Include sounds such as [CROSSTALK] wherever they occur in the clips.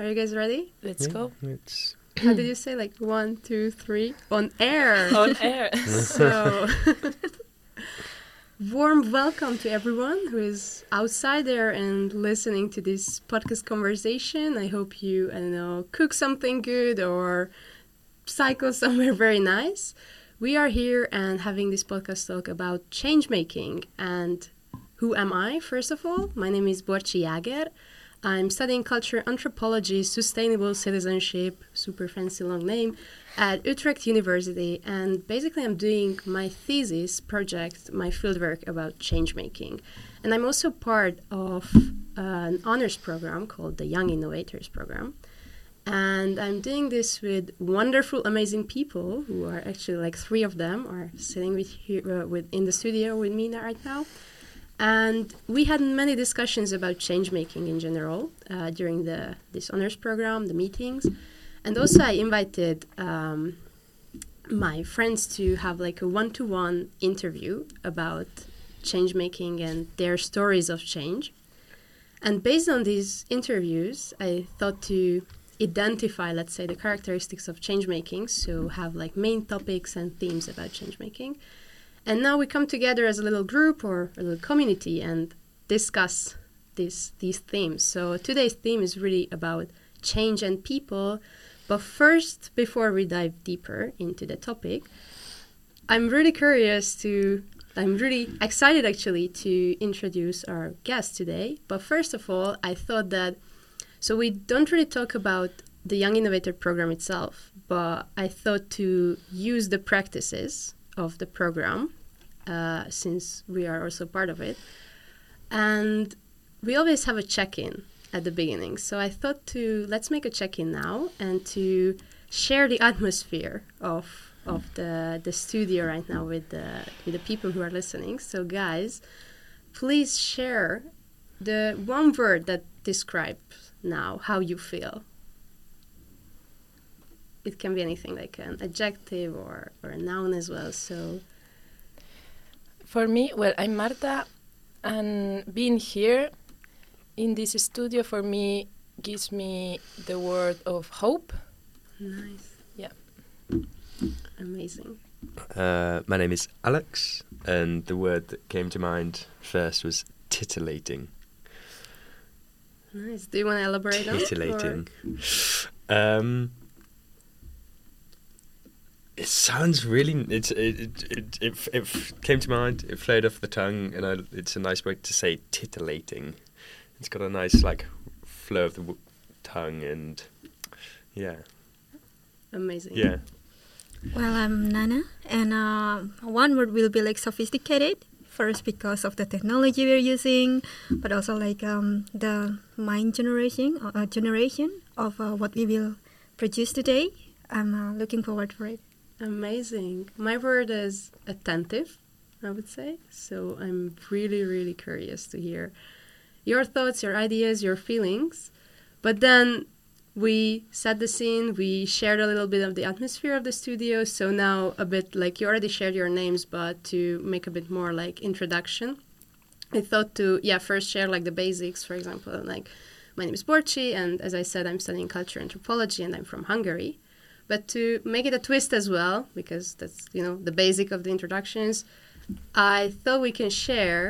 Are you guys ready? Let's Yeah, go. It's How did you say? Like one, two, three, on air. [LAUGHS] On air. So, [LAUGHS] warm welcome to everyone who is outside there and listening to this podcast conversation. I hope you, I don't know, cook something good or cycle [LAUGHS] somewhere very nice. We are here and having this podcast talk about change making. And who am I, first of all? My name is Borci Jager. I'm studying culture anthropology, sustainable citizenship, super fancy long name, at Utrecht University. And basically, I'm doing my thesis project, my fieldwork about change making. And I'm also part of an honors program called the Young Innovators Program. And I'm doing this with wonderful, amazing people who are actually like three of them are sitting with here uh, with in the studio with me right now. And we had many discussions about change making in general uh, during the this honors program, the meetings, and also I invited um, my friends to have like a one-to-one interview about change making and their stories of change. And based on these interviews, I thought to identify, let's say, the characteristics of change making, so have like main topics and themes about change making. And now we come together as a little group or a little community and discuss these these themes. So today's theme is really about change and people. But first, before we dive deeper into the topic, I'm really curious to I'm really excited actually to introduce our guest today. But first of all, I thought that so we don't really talk about the Young Innovator program itself, but I thought to use the practices of the program uh, since we are also part of it. And we always have a check in at the beginning. So I thought to let's make a check in now and to share the atmosphere of of the the studio right now with the with the people who are listening. So guys, please share the one word that describes now how you feel. It can be anything like an adjective or, or a noun as well. So For me, well, I'm Marta, and being here in this studio for me gives me the word of hope. nice. Yeah. Amazing. uh, my name is Alex, and the word that came to mind first was titillating. Nice. Do you want to elaborate on it? Titillating. Um, it sounds really. It's it it, it it it came to mind. It flowed off the tongue, and I, it's a nice way to say titillating. It's got a nice like flow of the w- tongue, and yeah, Amazing. yeah. Well, I'm Nana, and uh, one word will be like sophisticated. First, because of the technology we're using, but also like um, the mind generation, uh, generation of uh, what we will produce today. I'm uh, looking forward for it. Amazing. My word is attentive, I would say. So I'm really, really curious to hear your thoughts, your ideas, your feelings. But then we set the scene, we shared a little bit of the atmosphere of the studio. So now a bit like you already shared your names, but to make a bit more like introduction, I thought to, yeah, first share like the basics, for example, like my name is Borci, and as I said, I'm studying culture anthropology and I'm from Hungary. But to make it a twist as well, because that's you know the basic of the introductions, I thought we can share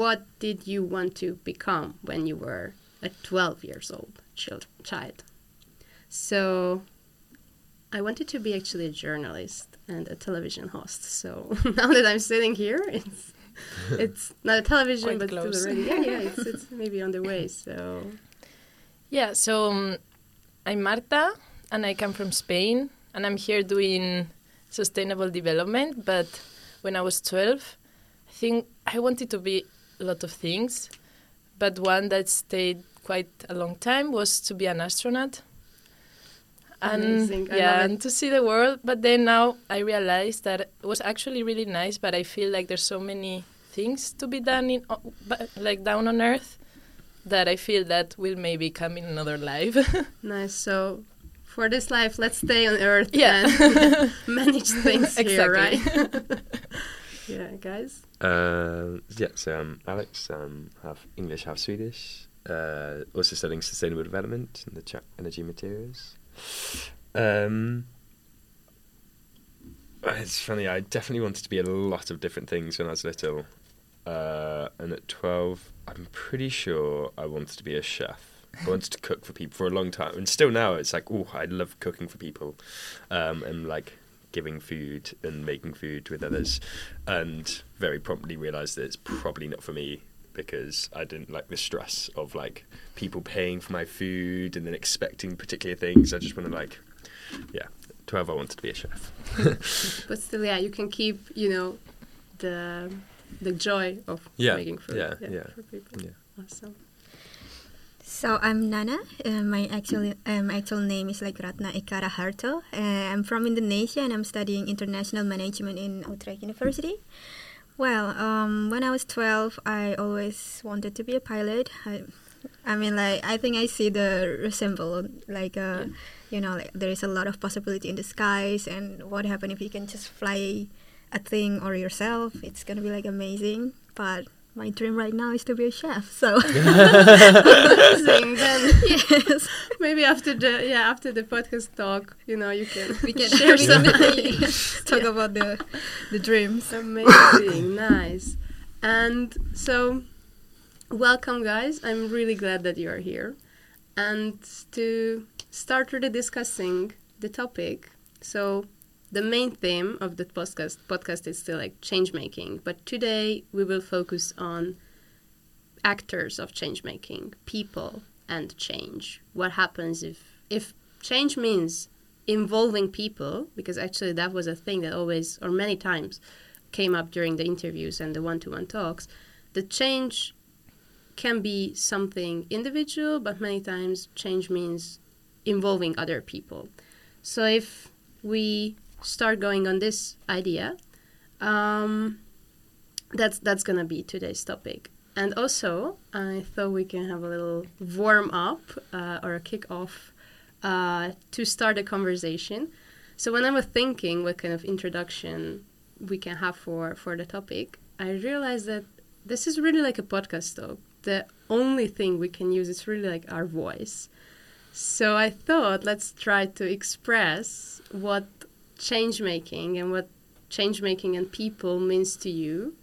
what did you want to become when you were a 12 years old child. child. So I wanted to be actually a journalist and a television host. So [LAUGHS] now that I'm sitting here, it's [LAUGHS] it's not a television, Quite but close. still already yeah yeah it's, [LAUGHS] it's maybe on the way. So Yeah, so um, I'm Marta, and I come from Spain, and I'm here doing sustainable development. But when I was 12, I think I wanted to be a lot of things, but one that stayed quite a long time was to be an astronaut. And I yeah, and to see the world. But then now I realized that it was actually really nice, but I feel like there's so many things to be done in, like down on Earth, that I feel that will maybe come in another life. [LAUGHS] nice. So for this life, let's stay on Earth Yeah. and [LAUGHS] manage things here, Exactly. right? [LAUGHS] yeah, guys. Uh, yeah, so I'm Alex. Um, half English, half Swedish. uh, also studying sustainable development and the cha- energy materials. Um, it's funny. I definitely wanted to be a lot of different things when I was little, uh, and at twelve, I'm pretty sure I wanted to be a chef. I wanted to cook for people for a long time, and still now it's like, oh, I love cooking for people, um, and like giving food and making food with others, and very promptly realised that it's probably not for me because I didn't like the stress of like people paying for my food and then expecting particular things. I just want to like, yeah, twelve. I wanted to be a chef. [LAUGHS] But still, yeah, you can keep, you know, the the joy of Yeah, making food. yeah, yeah, for people. yeah. Awesome. So I'm Nana. Uh, my actual um, actual name is like Ratna Ekara Harto. Uh, I'm from Indonesia and I'm studying international management in Utrecht University. Well, um, when I was 12, I always wanted to be a pilot. I, I mean, like I think I see the resemble like uh, you know, like there is a lot of possibility in the skies, and what happen if you can just fly a thing or yourself? It's gonna be like amazing. But my dream right now is to be a chef. So [LAUGHS] [LAUGHS] Amazing. Then yes. maybe after the yeah after the podcast talk, you know, you can we can, [LAUGHS] share we some. can talk about the the dreams. Amazing, nice. And so, welcome, guys. I'm really glad that you are here. And to start really discussing the topic, so the main theme of the podcast podcast is still like change making, but today we will focus on actors of change making, people and change. What happens if if change means involving people because actually that was a thing that always or many times came up during the interviews and the one-to-one talks the change can be something individual but many times change means involving other people so if we start going on this idea um, that's that's gonna be today's topic and also i thought we can have a little warm up uh, or a kick off uh, to start a conversation. So when I was thinking what kind of introduction we can have for for the topic, I realized that this is really like a podcast talk. The only thing we can use is really like our voice. So I thought let's try to express what change making and what change making and people means to you,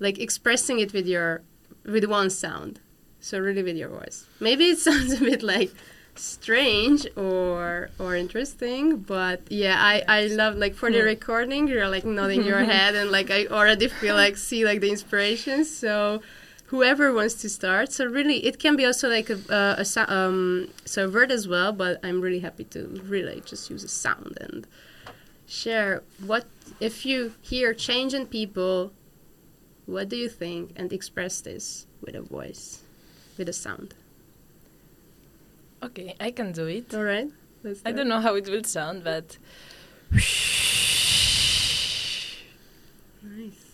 like expressing it with your with one sound. So really with your voice. Maybe it [LAUGHS] sounds a bit like strange or or interesting but yeah i i love like for the recording you're like nodding your [LAUGHS] head and like i already feel like see like the inspiration so whoever wants to start so really it can be also like a, uh, a um so a word as well but i'm really happy to really just use a sound and share what if you hear change in people what do you think and express this with a voice with a sound Okay, I can do it. all right let's I do don't know how it will sound, but Nice.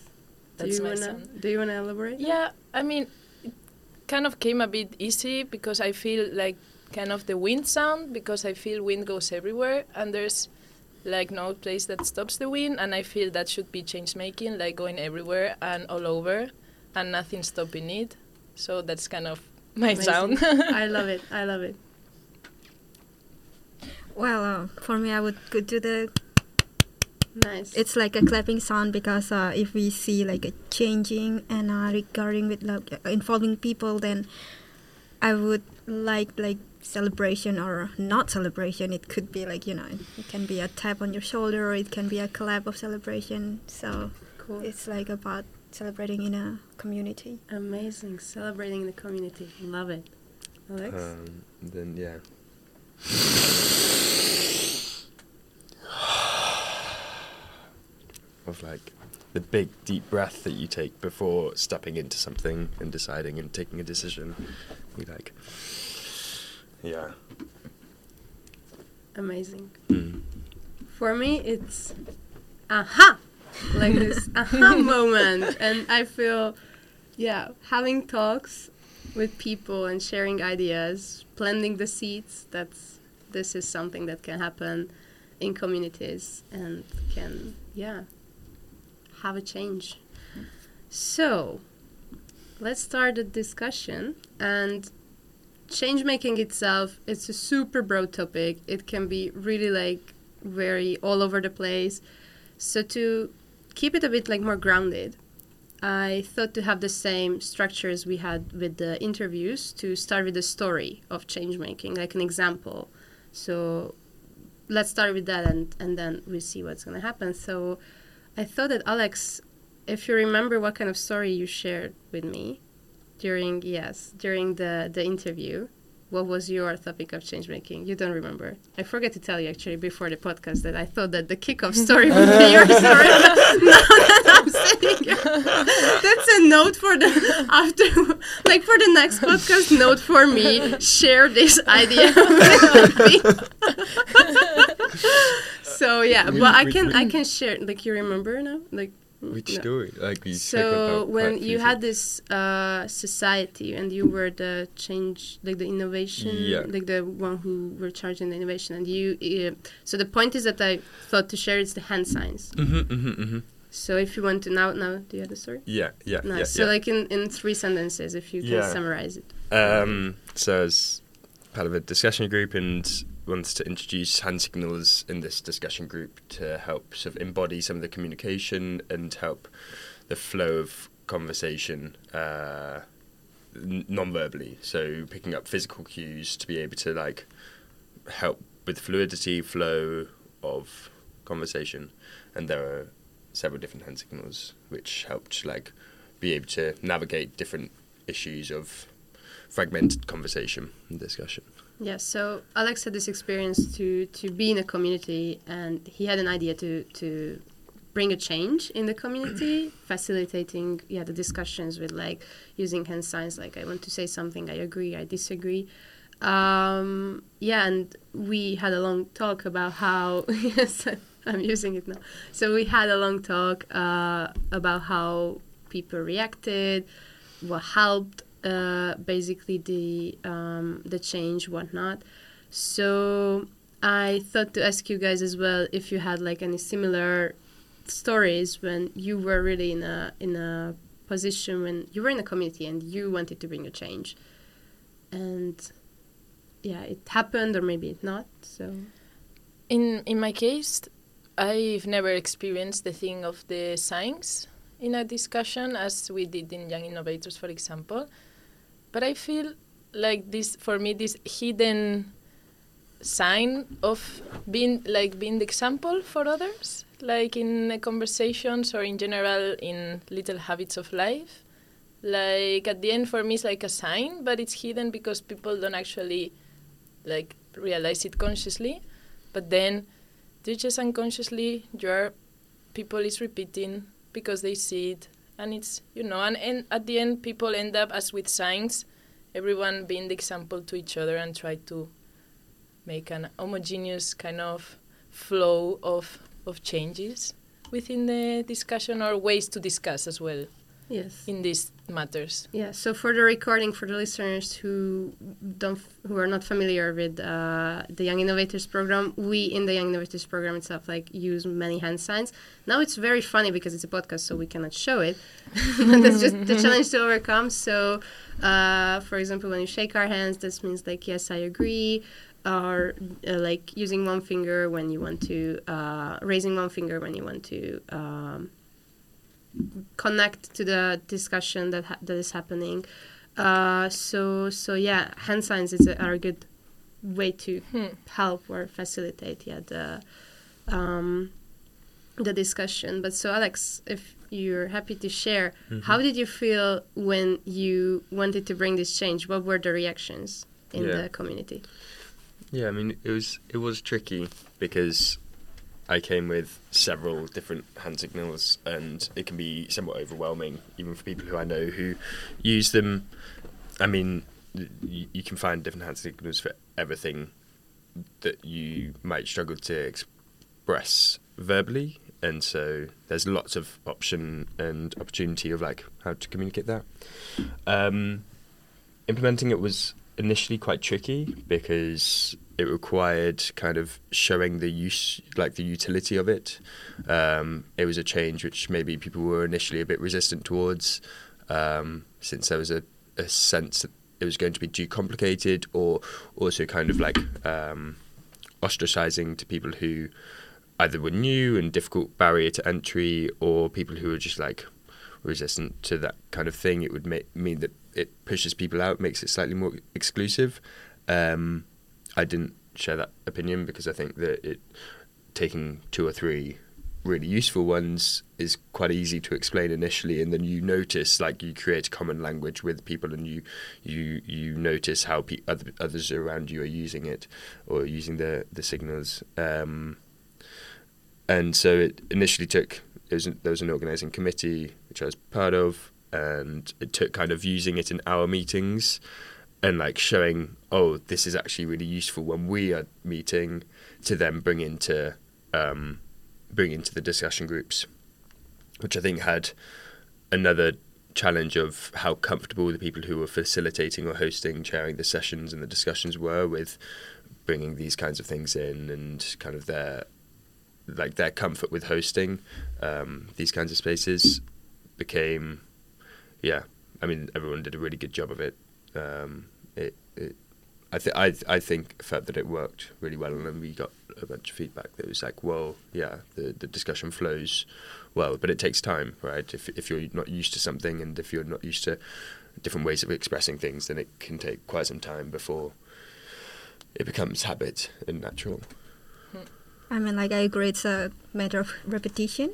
That's do you my wanna, sound. Do you want to elaborate? yeah, I mean, it kind of came a bit easy because I feel like kind of the wind sound because I feel wind goes everywhere and there's like no place that stops the wind and I feel that should be change making, like going everywhere and all over and nothing stopping it. So that's kind of my Amazing. sound. [LAUGHS] [LAUGHS] I love it. I love it. Well, uh, for me, I would could do the. Nice. It's like a clapping sound because uh, if we see like a changing and uh, regarding with like uh, involving people, then I would like like celebration or not celebration. It could be like you know, it can be a tap on your shoulder or it can be a collab of celebration. So cool. it's like about celebrating in a community. Amazing. Celebrating in the community. Love it. Alex? Um, then yeah. [SIGHS] of like the big deep breath that you take before stepping into something and deciding and taking a decision. You like, yeah. Amazing. Mm. For me, it's aha, like this [LAUGHS] aha moment, and I feel, yeah, having talks with people and sharing ideas, planting the seeds. That's this is something that can happen in communities and can, yeah, have a change. So, let's start the discussion. And change making itself it's a super broad topic. It can be really like very all over the place. So to keep it a bit like more grounded i thought to have the same structures we had with the interviews to start with the story of change making like an example. So let's start with that and, and then we see what's going to happen. So i thought that alex if you remember what kind of story you shared with me during yes during the the interview what was your topic of change making? You don't remember. I forgot to tell you actually before the podcast that i thought that the kickoff story would be your [LAUGHS] story. [LAUGHS] Now that i'm saying it, that's a note for the after like for the next podcast note for me. Share this idea [LAUGHS] with me. so yeah Really, but i really- can i can share like you remember now? Like Which no. story? Like spoke So when you had this uh, society and you were the change, like the innovation, Yeah. like the one who were charging the innovation, and you. Uh, so the point is that I thought to share is the hand signs. Mhm, mhm, mhm. So if you want to now, now do you have the story? Yeah, yeah, Nice. yeah. so yeah. like in in three sentences, if you can summarize it. Um, so as part of a discussion group and wants to introduce hand signals in this discussion group to help sort of embody some of the communication and help the flow of conversation uh, non-verbally. So picking up physical cues to be able to like help with fluidity flow of conversation, and there are several different hand signals which helped like be able to navigate different issues of fragmented conversation and discussion. Yeah. So Alex had this experience to to be in a community, and he had an idea to to bring a change in the community, [CLEARS THROAT] facilitating yeah the discussions with like using hand signs, like I want to say something, I agree, I disagree. Um, yeah, and we had a long talk about how [LAUGHS] yes, I'm using it now. So we had a long talk uh, about how people reacted, what helped, uh, basically the um, the change, whatnot. So I thought to ask you guys as well if you had like any similar stories when you were really in a in a position when you were in a community and you wanted to bring a change, and yeah, it happened or maybe it not. So In in my case, I've never experienced the thing of the signs in a discussion as we did in Young Innovators, for example. But I feel like this for me this hidden sign of being like being the example for others, like in conversations or in general in little habits of life. Like at the end, for me, it's like a sign, but it's hidden because people don't actually like realize it consciously. But then, they just unconsciously, your people is repeating because they see it, and it's you know, and, and at the end, people end up as with signs, everyone being the example to each other and try to make an homogeneous kind of flow of of changes within the discussion or ways to discuss as well yes. in these matters. Yeah, so for the recording, for the listeners who don't, who are not familiar with uh, the Young Innovators program, we in the Young Innovators program itself like use many hand signs. Now it's very funny because it's a podcast, so we cannot show it. [LAUGHS] but that's just the challenge to overcome. So, uh, for example, when you shake our hands, this means like yes, I agree. Or uh, like using one finger when you want to, uh, raising one finger when you want to um, connect to the discussion that ha- that is happening. Uh, so so yeah, hand signs is a, are a good way to Hmm. help or facilitate yeah the um, the discussion. But so Alex, if you're happy to share, how did you feel when you wanted to bring this change? What were the reactions in Yeah. the community? Yeah, I mean it was it was tricky because I came with several different hand signals, and it can be somewhat overwhelming, even for people who I know who use them. I mean, you, you can find different hand signals for everything that you might struggle to express verbally, and so there's lots of option and opportunity of like how to communicate that. Um, implementing it was initially quite tricky because it required kind of showing the use, like the utility of it. Um, it was a change which maybe people were initially a bit resistant towards, um, since there was a, a sense that it was going to be too complicated or also kind of like um, ostracizing to people who either were new and difficult barrier to entry or people who were just like resistant to that kind of thing. It would make, mean that it pushes people out, makes it slightly more exclusive. Um, I didn't share that opinion because I think that it taking two or three really useful ones is quite easy to explain initially and then you notice like you create common language with people and you you you notice how pe- other, others around you are using it or using the the signals. Um, and so it initially took was, there was an organizing committee which I was part of and it took kind of using it in our meetings and like showing oh this is actually really useful when we are meeting to then bring into um, bring into the discussion groups, which I think had another challenge of how comfortable the people who were facilitating or hosting, chairing the sessions and the discussions were with bringing these kinds of things in and kind of their like their comfort with hosting um, these kinds of spaces became yeah I mean everyone did a really good job of it um, it, I, th- I, I think felt that it worked really well, and then we got a bunch of feedback that was like, well, yeah, the, the discussion flows well, but it takes time, right? If if you're not used to something, and if you're not used to different ways of expressing things, then it can take quite some time before it becomes habit and natural. I mean, like I agree, it's a matter of repetition,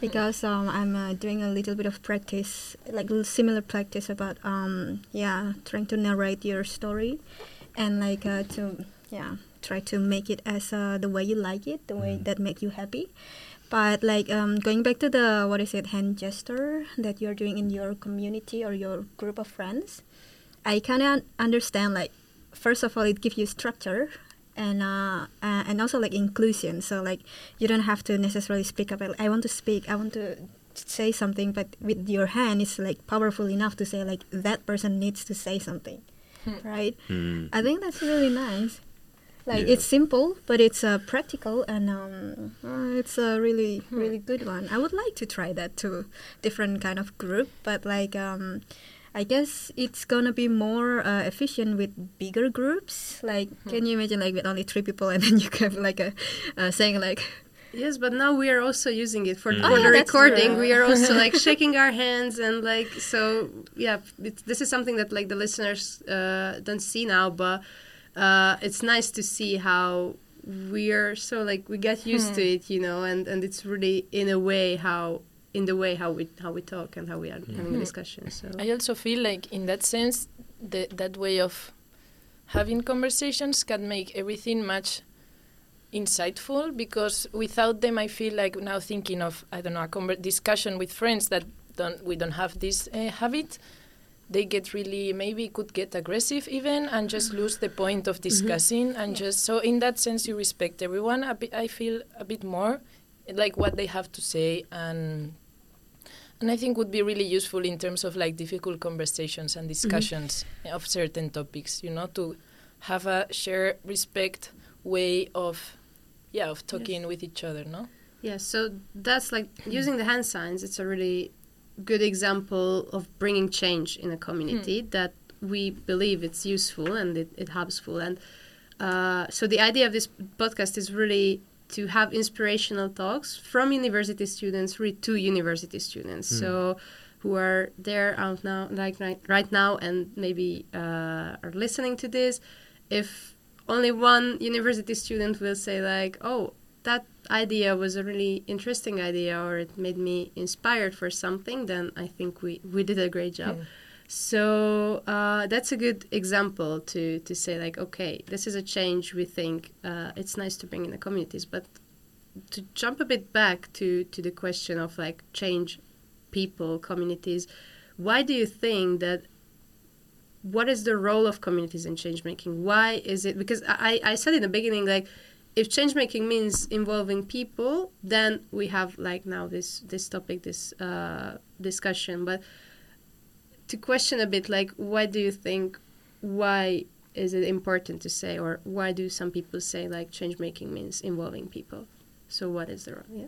because um, I'm uh, doing a little bit of practice, like similar practice about um, yeah, trying to narrate your story and like uh, to yeah try to make it as uh, the way you like it the way mm. that make you happy but like um, going back to the what is it hand gesture that you're doing in your community or your group of friends i kind of understand like first of all it gives you structure and uh, uh, and also like inclusion so like you don't have to necessarily speak up i want to speak i want to say something but with your hand it's like powerful enough to say like that person needs to say something Hmm. right? Mm. I think that's really nice. Like yeah. it's simple, but it's uh, practical and um, uh, it's a really hmm. really good one. I would like to try that to different kind of group, but like um, I guess it's gonna be more uh, efficient with bigger groups. Like, hmm. can you imagine like with only three people [LAUGHS] and then you have like a uh, saying like Yes, but now we are also using it for, mm. for oh, the recording. We are also like [LAUGHS] shaking our hands and like so. Yeah, this is something that like the listeners uh, don't see now, but uh, it's nice to see how we are so like we get used hmm. to it, you know, and and it's really in a way how in the way how we how we talk and how we are having a hmm. discussion. So I also feel like in that sense, the, that way of having conversations can make everything much insightful because without them, I feel like now thinking of I don't know a conver- discussion with friends that don't we don't have this uh, habit. They get really maybe could get aggressive even and just lose the point of mm-hmm. discussing mm-hmm. and just so in that sense you respect everyone a bit. I feel a bit more like what they have to say and and I think would be really useful in terms of like difficult conversations and mm-hmm. discussions mm-hmm. of certain topics. You know to have a shared respect way of yeah of talking yes. with each other no yeah so that's like using the hand signs it's a really good example of bringing change in a community mm. that we believe it's useful and it, it helpful and uh, so the idea of this podcast is really to have inspirational talks from university students really to university students mm. so who are there out now like right, right now and maybe uh, are listening to this if only one university student will say like, "Oh, that idea was a really interesting idea, or it made me inspired for something," then I think we we did a great job. Yeah. So uh, that's a good example to to say like, okay, this is a change. We think uh, it's nice to bring in the communities, but to jump a bit back to to the question of like change, people, communities. Why do you think that what is the role of communities in change making? Why is it? Because I, I said in the beginning, like, if change making means involving people, then we have like now this this topic, this uh, discussion. But to question a bit, like, why do you think? Why is it important to say, or why do some people say like change making means involving people? So what is the role? Yeah.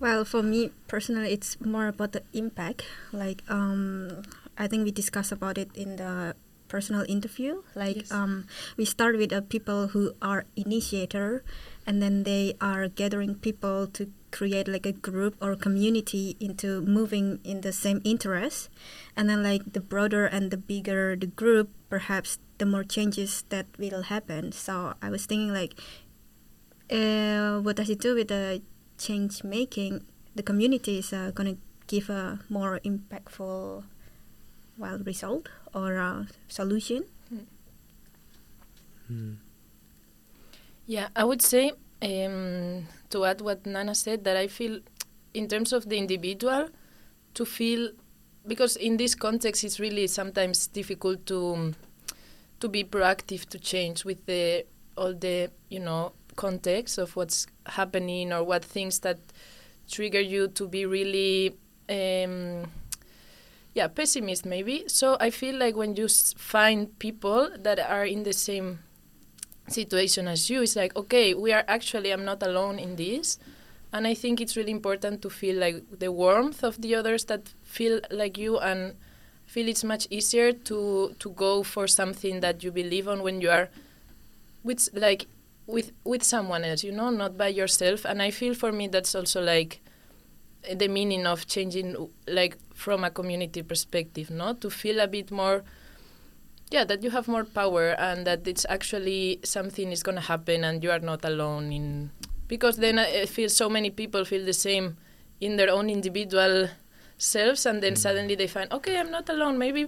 Well, for me personally, it's more about the impact. Like, um, I think we discussed about it in the personal interview. Like Yes. um, we start with uh, people who are initiator, and then they are gathering people to create like a group or community into moving in the same interest, and then like the broader and the bigger the group, perhaps the more changes that will happen. So I was thinking like, uh, what does it do with the change making? The community is uh, gonna give a more impactful well result or uh, solution. Yeah, I would say um, to add what Nana said that I feel, in terms of the individual, to feel because in this context it's really sometimes difficult to um, to be proactive to change with the all the you know context of what's happening or what things that trigger you to be really um, yeah pessimist maybe. So i feel like when you find people that are in the same situation as you. It's like okay we are actually i'm not alone in this. And i think it's really important to feel like the warmth of the others that feel like you and feel it's much easier to to go for something that you believe on when you are with like with with someone else you know not by yourself. And i feel for me that's also like the meaning of changing like from a community perspective no? To feel a bit more yeah that you have more power and that it's actually something is going to happen and you are not alone in because then uh, i I feel so many people feel the same in their own individual selves and then mm. suddenly they find okay i'm not alone. Maybe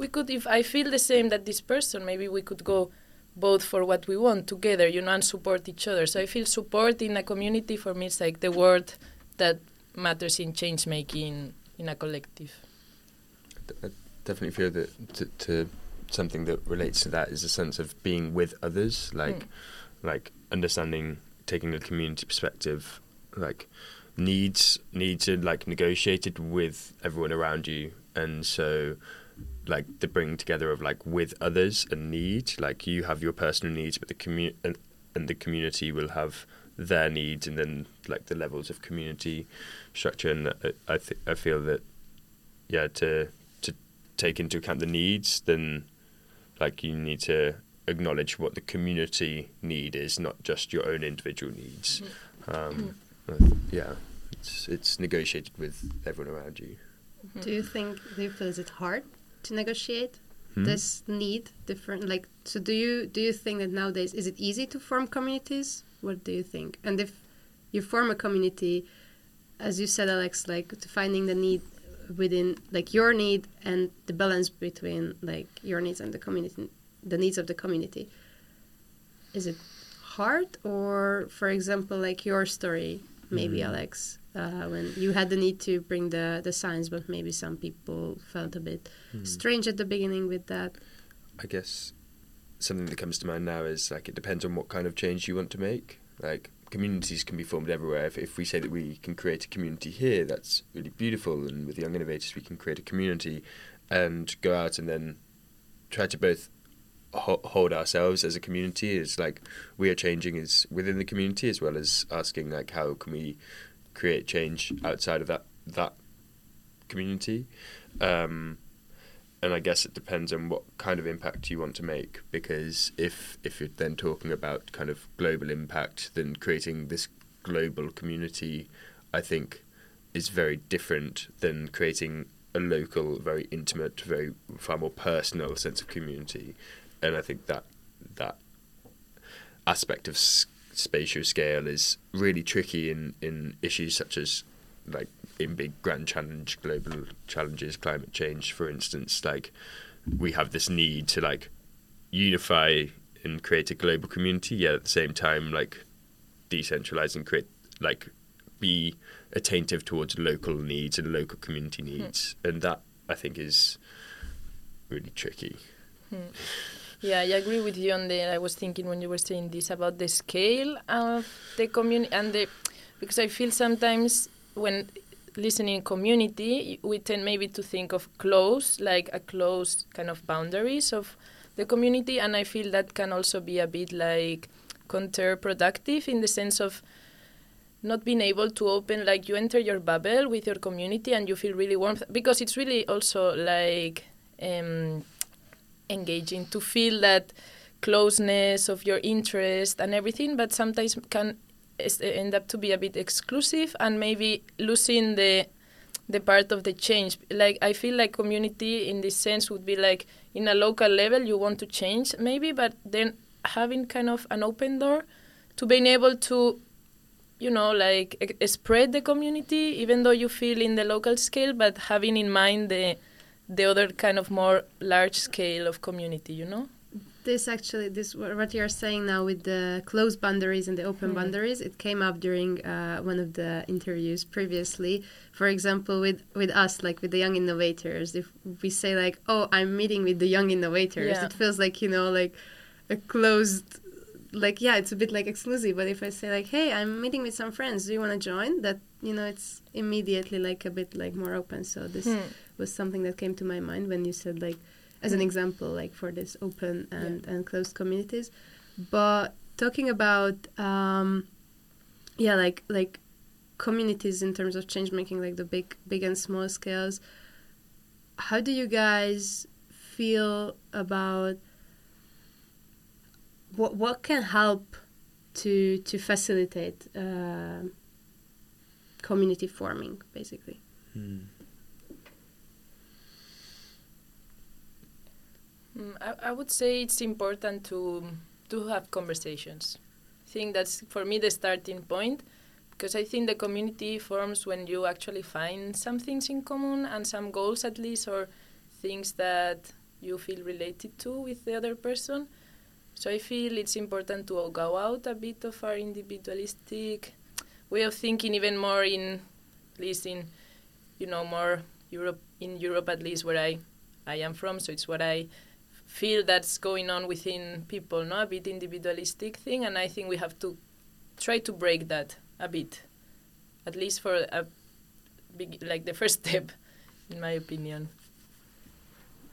we could if i feel the same that this person maybe we could go both for what we want together you know and support each other. So i feel support in a community for me is like the word that matters in change making in a collective. I definitely feel that to, to something that relates to that is a sense of being with others, like Mm. like understanding, taking a community perspective, like needs needs are like negotiated with everyone around you, and so like the bringing together of like with others and need, like you have your personal needs, but the community and, and the community will have their needs, and then like the levels of community structure, and I I, th- I feel that yeah to to take into account the needs then like you need to acknowledge what the community need is not just your own individual needs um, uh, yeah it's it's negotiated with everyone around you Do you think do you feel is it hard to negotiate Hmm? this need different like so do you do you think that nowadays is it easy to form communities? What do you think? And if you form a community, as you said, Alex, like to finding the need within like your need and the balance between like your needs and the community, the needs of the community. Is it hard, or for example, like your story, maybe Mm. Alex, uh, when you had the need to bring the the science, but maybe some people felt a bit Hmm. strange at the beginning with that. I guess something that comes to mind now is like it depends on what kind of change you want to make. Like communities can be formed everywhere. If, if we say that we can create a community here, that's really beautiful. And with Young Innovators, we can create a community and go out and then try to both ho- hold ourselves as a community as like we are changing is within the community as well as asking like how can we create change outside of that that community. Um, and I guess it depends on what kind of impact you want to make. Because if if you're then talking about kind of global impact, then creating this global community, I think, is very different than creating a local, very intimate, very far more personal sense of community. And I think that that aspect of s- spatial scale is really tricky in in issues such as like in big grand challenge global challenges climate change for instance like we have this need to like unify and create a global community yet at the same time like decentralize and create like be attentive towards local needs and local community hmm. needs. And that i think is really tricky. Hmm. Yeah, I agree with you on the. I was thinking when you were saying this about the scale of the community and the, because I feel sometimes when listening community, we tend maybe to think of close, like a closed kind of boundaries of the community, and I feel that can also be a bit like counterproductive in the sense of not being able to open like you enter your bubble with your community and you feel really warm. Because it's really also like um, engaging to feel that closeness of your interest and everything but sometimes can end up to be a bit exclusive and maybe losing the the part of the change. Like i feel like community in this sense would be like in a local level you want to change maybe but then having kind of an open door to being able to you know like e- spread the community even though you feel in the local scale but having in mind the the other kind of more large scale of community you know This actually, this what you're saying now with the closed boundaries and the open Mhm. boundaries, it came up during uh, one of the interviews previously. For example, with with us, like with the young innovators, if we say like, "Oh, I'm meeting with the young innovators," Yeah. it feels like you know, like a closed, like yeah, it's a bit like exclusive. But if I say like, "Hey, I'm meeting with some friends. Do you want to join?" That you know, it's immediately like a bit like more open. So this Hmm. was something that came to my mind when you said like as an example like for this open and, and closed communities. But talking about um yeah like like communities in terms of change making like the big big and small scales how do you guys feel about what what can help to to facilitate uh, community forming basically? Hmm. I, I would say it's important to to have conversations. I think that's for me the starting point because I think the community forms when you actually find some things in common and some goals at least or things that you feel related to with the other person. So I feel it's important to go out a bit of our individualistic way of thinking, even more in, at least in, you know, more Europe in Europe at least where I, I am from. So it's what I feel that's going on within people, no, a bit individualistic thing, and I think we have to try to break that a bit, at least for a big, like the first [LAUGHS] step, in my opinion.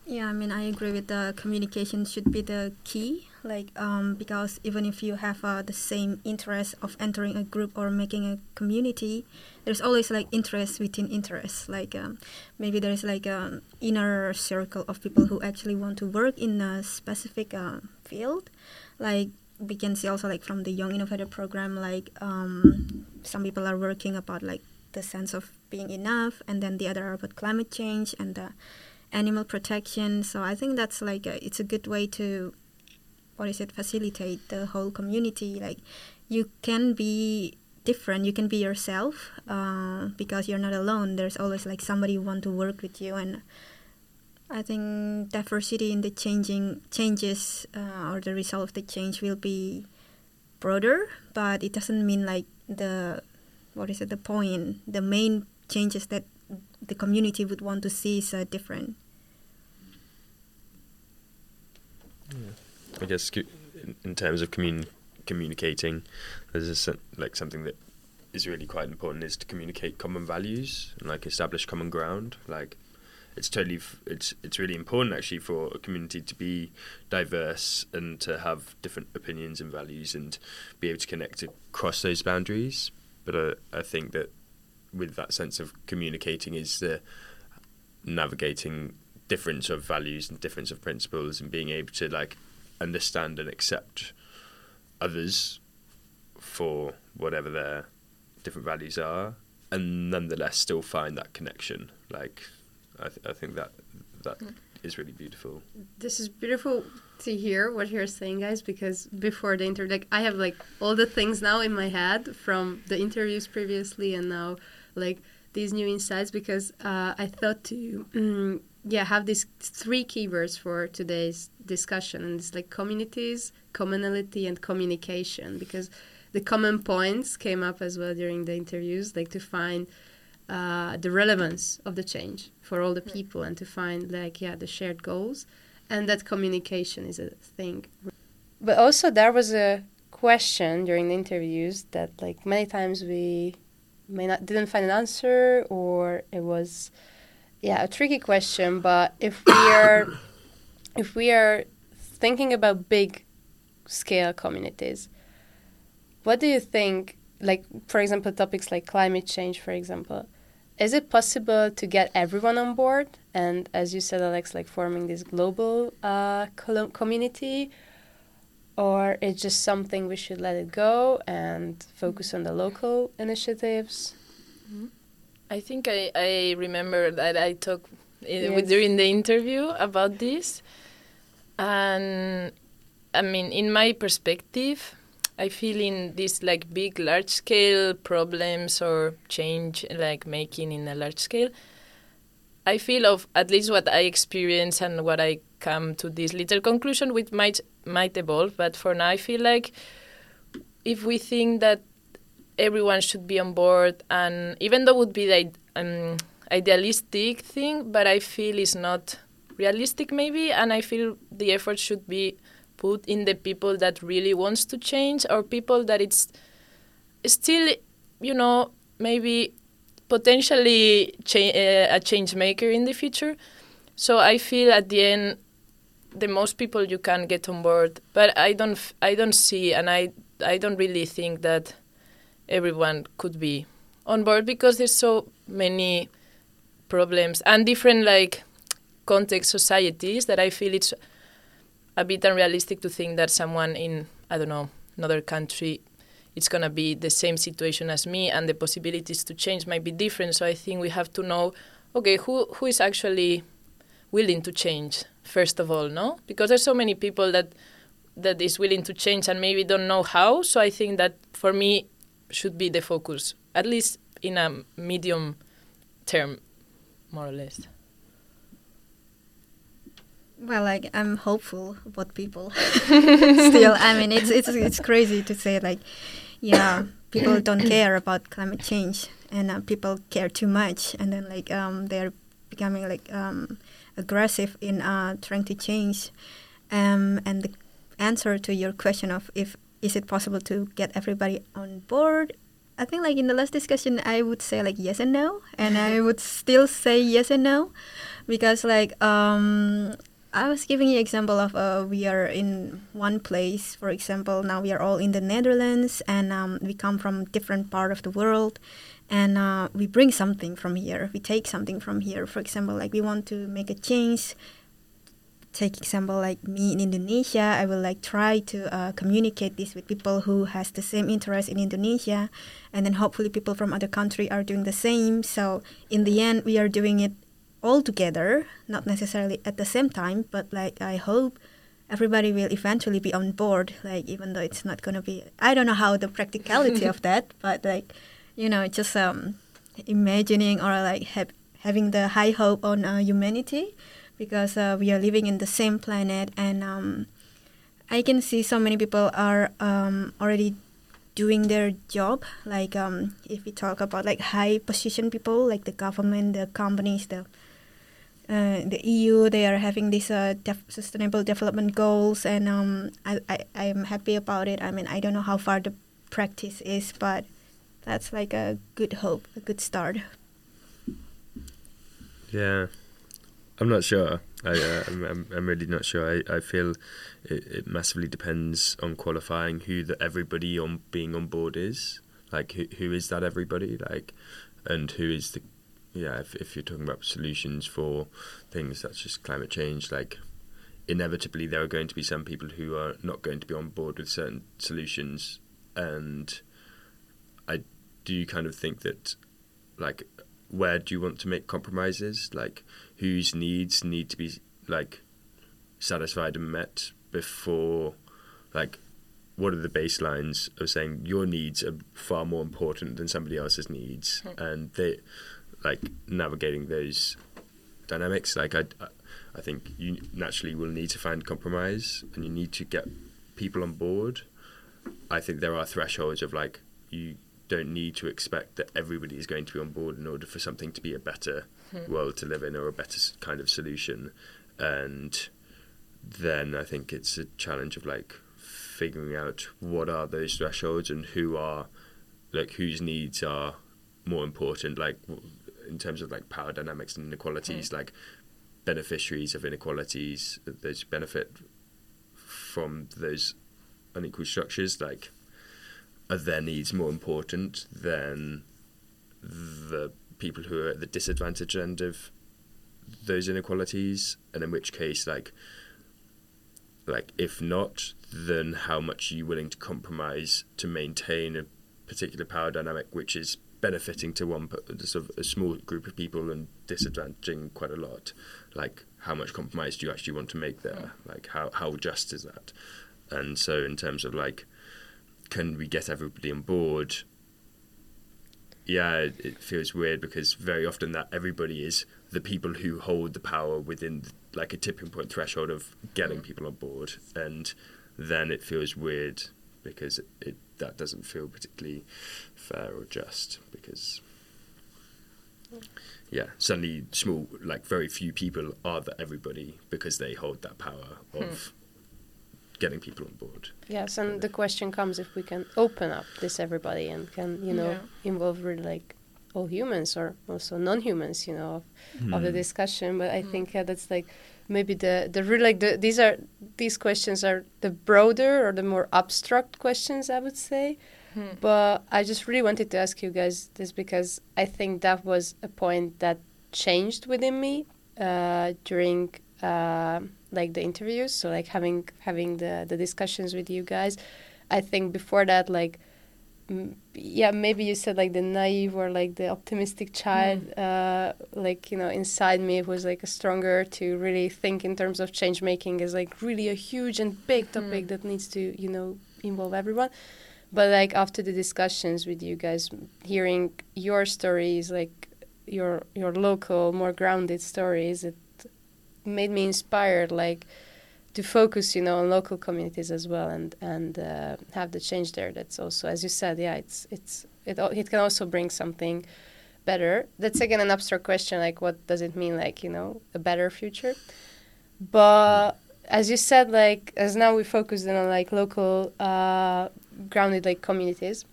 Yeah, I mean, I agree with the communication should be the key. Like, um, because even if you have uh, the same interest of entering a group or making a community, there's always like interest within interest. Like, um, maybe there's like an inner circle of people who actually want to work in a specific uh, field. Like, we can see also like from the Young Innovator program, like um, some people are working about like the sense of being enough, and then the other about climate change and the animal protection. So I think that's like a, it's a good way to what is it facilitate the whole community. Like you can be different, you can be yourself uh, because you're not alone. There's always like somebody who want to work with you, and I think diversity in the changing changes uh, or the result of the change will be broader, but it doesn't mean like the what is it the point the main changes that the community would want to see is uh, different. I guess in, terms of commun- communicating, there's like something that is really quite important is to communicate common values and like establish common ground. Like it's totally f- it's it's really important actually for a community to be diverse and to have different opinions and values and be able to connect across those boundaries. But uh, I think that with that sense of communicating is the navigating difference of values and difference of principles and being able to like understand and accept others for whatever their different values are and nonetheless still find that connection. Like i, th- I think that that is really beautiful. This is beautiful to hear what you're saying guys because before the interview like i have like all the things now in my head from the interviews previously and now like these new insights because uh, i thought to mm, yeah have these three keywords for today's discussion and it's like communities commonality and communication because the common points came up as well during the interviews like to find uh, the relevance of the change for all the people and to find like yeah the shared goals and that communication is a thing. But also there was a question during the interviews that like many times we may not didn't find an answer or it was yeah a tricky question but if we are [COUGHS] if we are thinking about big scale communities what do you think like for example topics like climate change for example is it possible to get everyone on board? And as you said, Alex, like forming this global uh, community, or it's just something we should let it go and focus on the local initiatives? Mm-hmm. I think I, I remember that I talked eh, yes. during the interview about this. And I mean, in my perspective, I feel in these like big, large scale problems or change, like making in a large scale, I feel of at least what I experience and what I come to this little conclusion, which might might evolve. But for now, I feel like if we think that everyone should be on board, and even though it would be the um, idealistic thing, but I feel it's not realistic maybe, and I feel the effort should be put in the people that really wants to change or people that it's still you know maybe potentially cha- uh, a change maker in the future. So i feel at the end the most people you can get on board but i don't i don't see and i i don't really think that everyone could be on board because there's so many problems and different like context societies that i feel it's a bit unrealistic to think that someone in I don't know another country it's going to be the same situation as me and the possibilities to change might be different. So i think we have to know okay who who is actually willing to change first of all no? Because there's so many people that that is willing to change and maybe don't know how. So i think that for me should be the focus at least in a medium term more or less well, like I'm hopeful about people. [LAUGHS] Still, I mean, it's it's it's crazy to say like, yeah, people don't care about climate change, and uh, people care too much, and then like um, they're becoming like um, aggressive in uh, trying to change. Um, and the answer to your question of if is it possible to get everybody on board, I think like in the last discussion, I would say like yes and no, and I would [LAUGHS] still say yes and no, because like um, I was giving you example of uh, we are in one place. For example, now we are all in the Netherlands, and um, we come from different part of the world, and uh, we bring something from here. We take something from here. For example, like we want to make a change. Take example like me in Indonesia. I will like try to uh, communicate this with people who has the same interest in Indonesia, and then hopefully people from other country are doing the same. So in the end, we are doing it all together, not necessarily at the same time, but like I hope everybody will eventually be on board. Like even though it's not gonna be, I don't know how the practicality of [LAUGHS] that, but like you know, just um, imagining or like have, having the high hope on uh, humanity because uh, we are living in the same planet and um, I can see so many people are um, already doing their job like um, if we talk about like high position people like the government the companies the uh, the EU they are having these uh, def- sustainable development goals, and um, I, I I'm happy about it. I mean, I don't know how far the practice is, but that's like a good hope, a good start. Yeah, I'm not sure. I, uh, I'm, I'm, really not sure. I, I feel it, it massively depends on qualifying who the everybody on being on board is. Like who who is that everybody? Like, and who is the yeah, if, if you're talking about solutions for things such as climate change, like inevitably there are going to be some people who are not going to be on board with certain solutions, and I do kind of think that, like, where do you want to make compromises? Like, whose needs need to be like satisfied and met before, like, what are the baselines of saying your needs are far more important than somebody else's needs, mm. and they like navigating those dynamics. Like I, I think you naturally will need to find compromise, and you need to get people on board. I think there are thresholds of like you don't need to expect that everybody is going to be on board in order for something to be a better hmm. world to live in or a better kind of solution. And then I think it's a challenge of like figuring out what are those thresholds and who are like whose needs are more important. Like in terms of like power dynamics and inequalities, mm. like beneficiaries of inequalities, those benefit from those unequal structures, like are their needs more important than the people who are at the disadvantaged end of those inequalities, and in which case, like, like if not, then how much are you willing to compromise to maintain a particular power dynamic which is benefiting to one sort of a small group of people and disadvantaging quite a lot? Like, how much compromise do you actually want to make there? Hmm. Like, how how just is that? And so, in terms of like, can we get everybody on board? Yeah, it, it feels weird because very often that everybody is the people who hold the power within like a tipping point threshold of getting Mm. people on board, and then it feels weird because it, it that doesn't feel particularly fair or just because yeah suddenly small like very few people are the everybody because they hold that power of getting people on board Yes, and the question comes if we can open up this everybody and can you know Yeah. involve really like all humans or also non-humans, you know, of, of the Hmm. discussion. But I think uh, that's like maybe the the real like the these are these questions are the broader or the more abstract questions I would say. Hmm. But I just really wanted to ask you guys this because I think that was a point that changed within me uh, during uh, like the interviews. So like having having the the discussions with you guys. I think before that, like m- yeah, maybe you said like the naive or like the optimistic child. Uh, like you know, inside me it was like a stronger to really think in terms of change making is like really a huge and big topic Mm. that needs to you know involve everyone but like after the discussions with you guys hearing your stories like your your local more grounded stories it made me inspired like to focus you know on local communities as well and and uh, have the change there. That's also as you said yeah it's it's it, it can also bring something better. That's again an abstract question like what does it mean like you know a better future? But as you said like as now we focused on like local uh, grounded like communities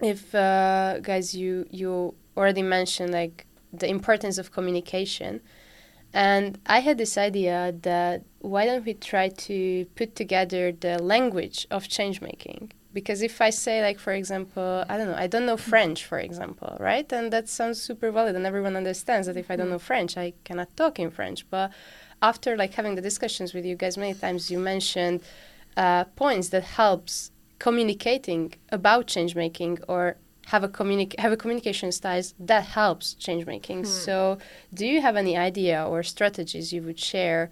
if uh, guys you you already mentioned like the importance of communication and i had this idea that why don't we try to put together the language of change making? Because if i say like for example i don't know i don't know french for example right? And that sounds super valid and everyone understands that if i don't know french i cannot talk in french. But after like having the discussions with you guys many times you mentioned uh, points that helps communicating about change making or have a communic- have a communication styles that helps change making. So do you have any idea or strategies you would share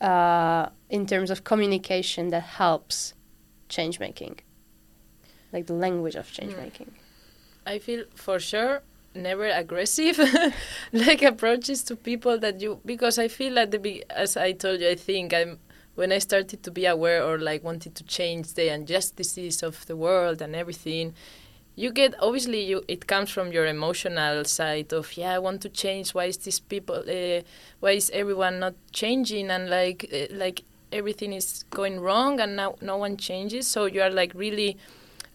uh, in terms of communication that helps change making? Like the language of change making. I feel for sure never aggressive [LAUGHS] like approaches to people that you because I feel at the be as I told you I think I'm when I started to be aware or like wanted to change the injustices of the world and everything you get obviously you it comes from your emotional side of yeah I want to change. Why is these people uh, why is everyone not changing? And like uh, like everything is going wrong and now no one changes. So you are like really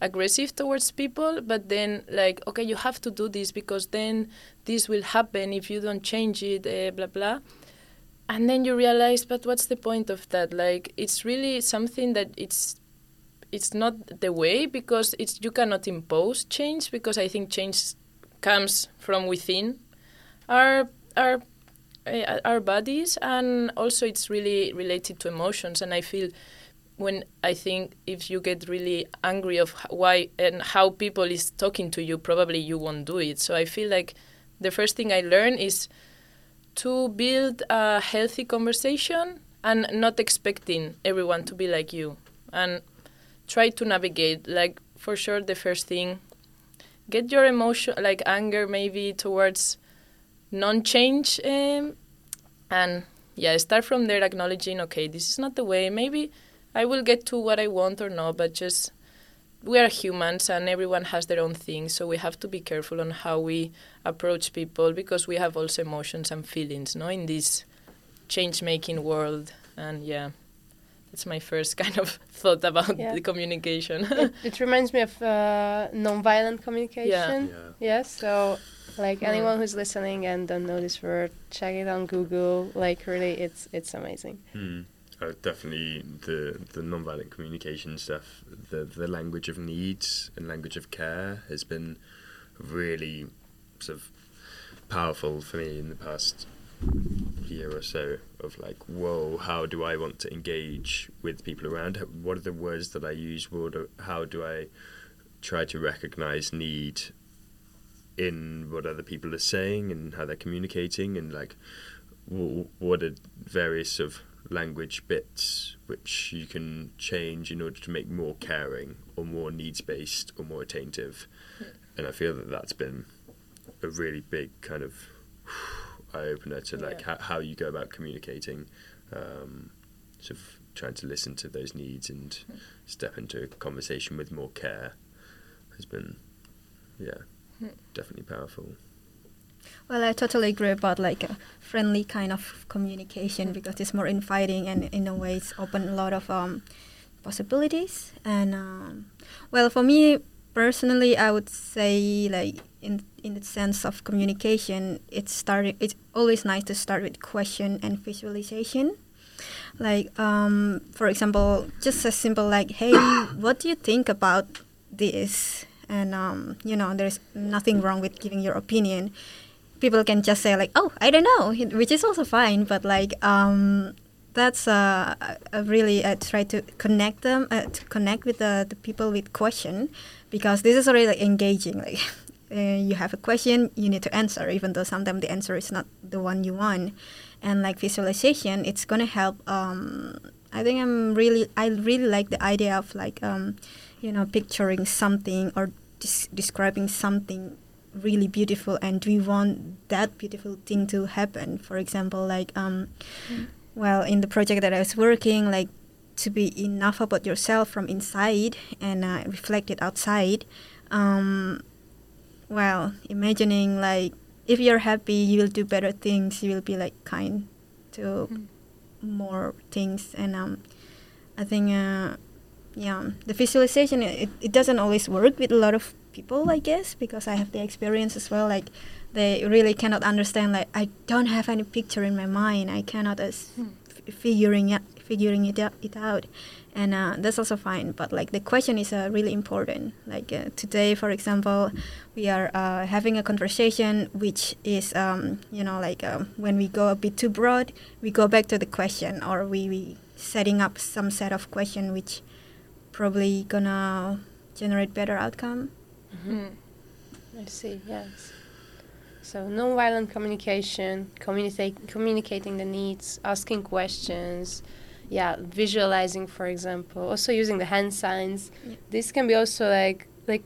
aggressive towards people but then like okay you have to do this because then this will happen if you don't change it uh, blah blah. And then you realize but what's the point of that? Like it's really something that it's it's not the way because it's you cannot impose change because i think change comes from within our our uh, our bodies and also it's really related to emotions. And i feel when i think if you get really angry of why and how people is talking to you probably you won't do it. So i feel like the first thing i learned is to build a healthy conversation and not expecting everyone to be like you. And try to navigate like for sure the first thing get your emotion like anger maybe towards non-change um, and yeah start from there acknowledging okay this is not the way. Maybe i will get to what i want or not but just we are humans and everyone has their own thing so we have to be careful on how we approach people because we have also emotions and feelings no in this change making world. And yeah that's my first [LAUGHS] kind of thought about Yeah. the communication it, [LAUGHS] it reminds me of uh, non-violent communication yeah Yes, so like Hmm. anyone who's listening and don't know this word, check it on Google. Like really, it's it's amazing. Hmm. Uh, definitely the the nonviolent communication stuff, the the language of needs and language of care has been really sort of powerful for me in the past year or so of like, whoa, how do I want to engage with people around? What are the words that I use? What are, how do I try to recognize need in what other people are saying and how they're communicating and like w- what are various of language bits which you can change in order to make more caring or more needs based or more attentive and I feel that that's been a really big kind of eye opener to like Yeah. how, how you go about communicating um, sort of trying to listen to those needs and step into a conversation with more care has been yeah definitely powerful Well, I totally agree about like a friendly kind of communication because it's more inviting and in a way it's open a lot of um, possibilities. And um, well, for me personally, I would say like in in the sense of communication, it's starting. It's always nice to start with question and visualization. Like um, for example, just a simple like, "Hey, [COUGHS] what do you think about this?" And um, you know, there's nothing wrong with giving your opinion people can just say like oh i don't know [LAUGHS] which is also fine but like um that's uh, a really uh, try to connect them uh, to connect with the, the people with question because this is already like, engaging like uh, [LAUGHS] you have a question you need to answer even though sometimes the answer is not the one you want. And like visualization it's gonna help um, i think i'm really i really like the idea of like um, you know picturing something or des- describing something really beautiful and do we want that beautiful thing to happen. For example like um well in the project that i was working like to be enough about yourself from inside and uh, reflect it outside. Um well imagining like if you're happy you will do better things. You will be like kind to more things. And um i think uh yeah the visualization it, it doesn't always work with a lot of people i guess because i have the experience as well. Like they really cannot understand like i don't have any picture in my mind. I cannot as f- figuring it figuring it out, it out and uh, that's also fine but like the question is uh, really important like uh, today for example we are uh, having a conversation which is um, you know like um, when we go a bit too broad we go back to the question or we, we setting up some set of question which probably gonna generate better outcome Mm. I see. Yes. So non-violent communication, communicate, communicating the needs, asking questions, yeah, visualizing, for example, also using the hand signs. Yeah. This can be also like like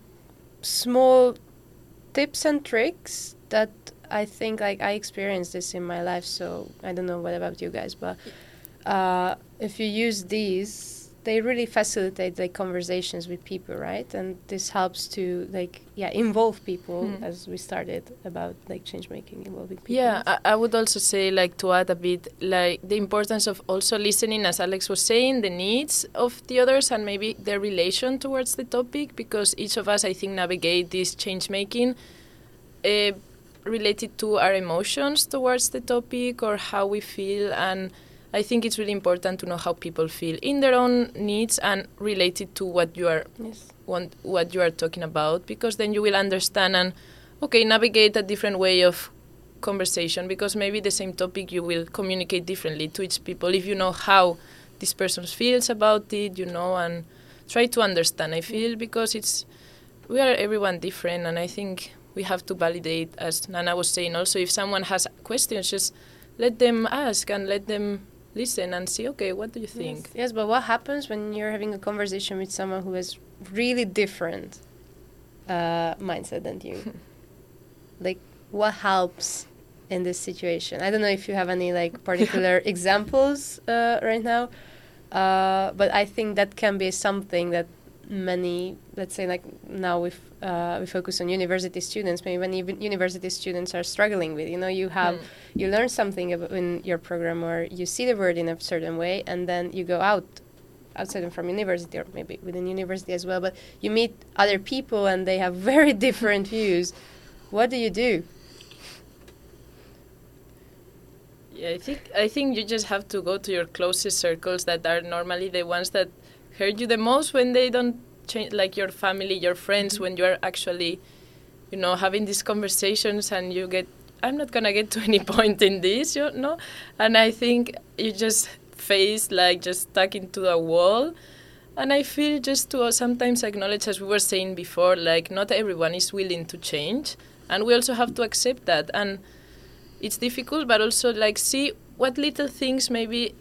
small tips and tricks that I think like I experienced this in my life. So I don't know what about you guys, but uh, if you use these, they really facilitate like conversations with people, right? And this helps to like yeah involve people Hmm. as we started about like change making involving people. Yeah, I, I would also say like to add a bit like the importance of also listening, as Alex was saying, the needs of the others and maybe their relation towards the topic, because each of us, I think, navigate this change making uh, related to our emotions towards the topic or how we feel and. I think it's really important to know how people feel in their own needs and related to what you are yes. want what you are talking about because then you will understand and okay navigate a different way of conversation because maybe the same topic you will communicate differently to each people if you know how this person feels about it you know and try to understand i feel because it's we are everyone different and i think we have to validate as nana was saying also if someone has questions just let them ask and let them listen and see okay what do you think Yes. yes, but what happens when you're having a conversation with someone who has really different uh, mindset than you? [LAUGHS] like, what helps in this situation? I don't know if you have any like [LAUGHS] particular examples uh, right now, uh, but I think that can be something that many, let's say, like now we uh, we focus on university students. Maybe when even university students are struggling with, you know, you have Hmm. you learn something in your program or you see the word in a certain way and then you go out outside and from university or maybe within university as well but you meet other people and they have [LAUGHS] very different views what do you do Yeah, I think I think you just have to go to your closest circles that are normally the ones that hurt you the most when they don't change, like your family, your friends, mm-hmm. when you are actually, you know, having these conversations and you get I'm not gonna get to any [LAUGHS] point in this, you know. And I think you just face like just stuck into a wall. And I feel just to sometimes acknowledge, as we were saying before, like not everyone is willing to change, and we also have to accept that. And it's difficult, but also like see what little things maybe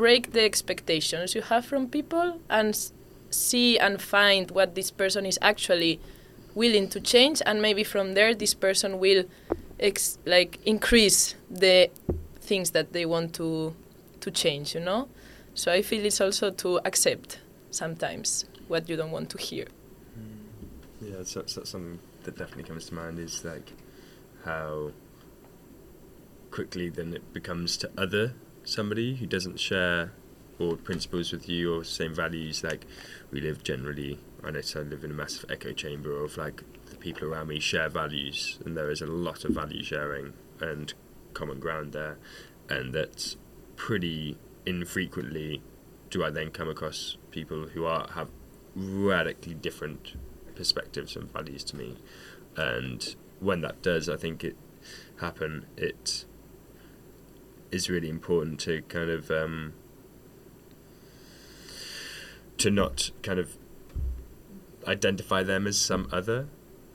break the expectations you have from people, and see and find what this person is actually willing to change, and maybe from there this person will ex- like increase the things that they want to to change. You know, so I feel it's also to accept sometimes what you don't want to hear. Mm. Yeah, that's, that's, that's something that definitely comes to mind is like how quickly then it becomes to other somebody who doesn't share or principles with you or same values. Like we live generally, I know I live in a massive echo chamber of like the people around me share values, and there is a lot of value sharing and common ground there, and that's pretty infrequently do I then come across people who are have radically different perspectives and values to me, and when that does, I think it happen. It is really important to kind of um, to not kind of identify them as some other,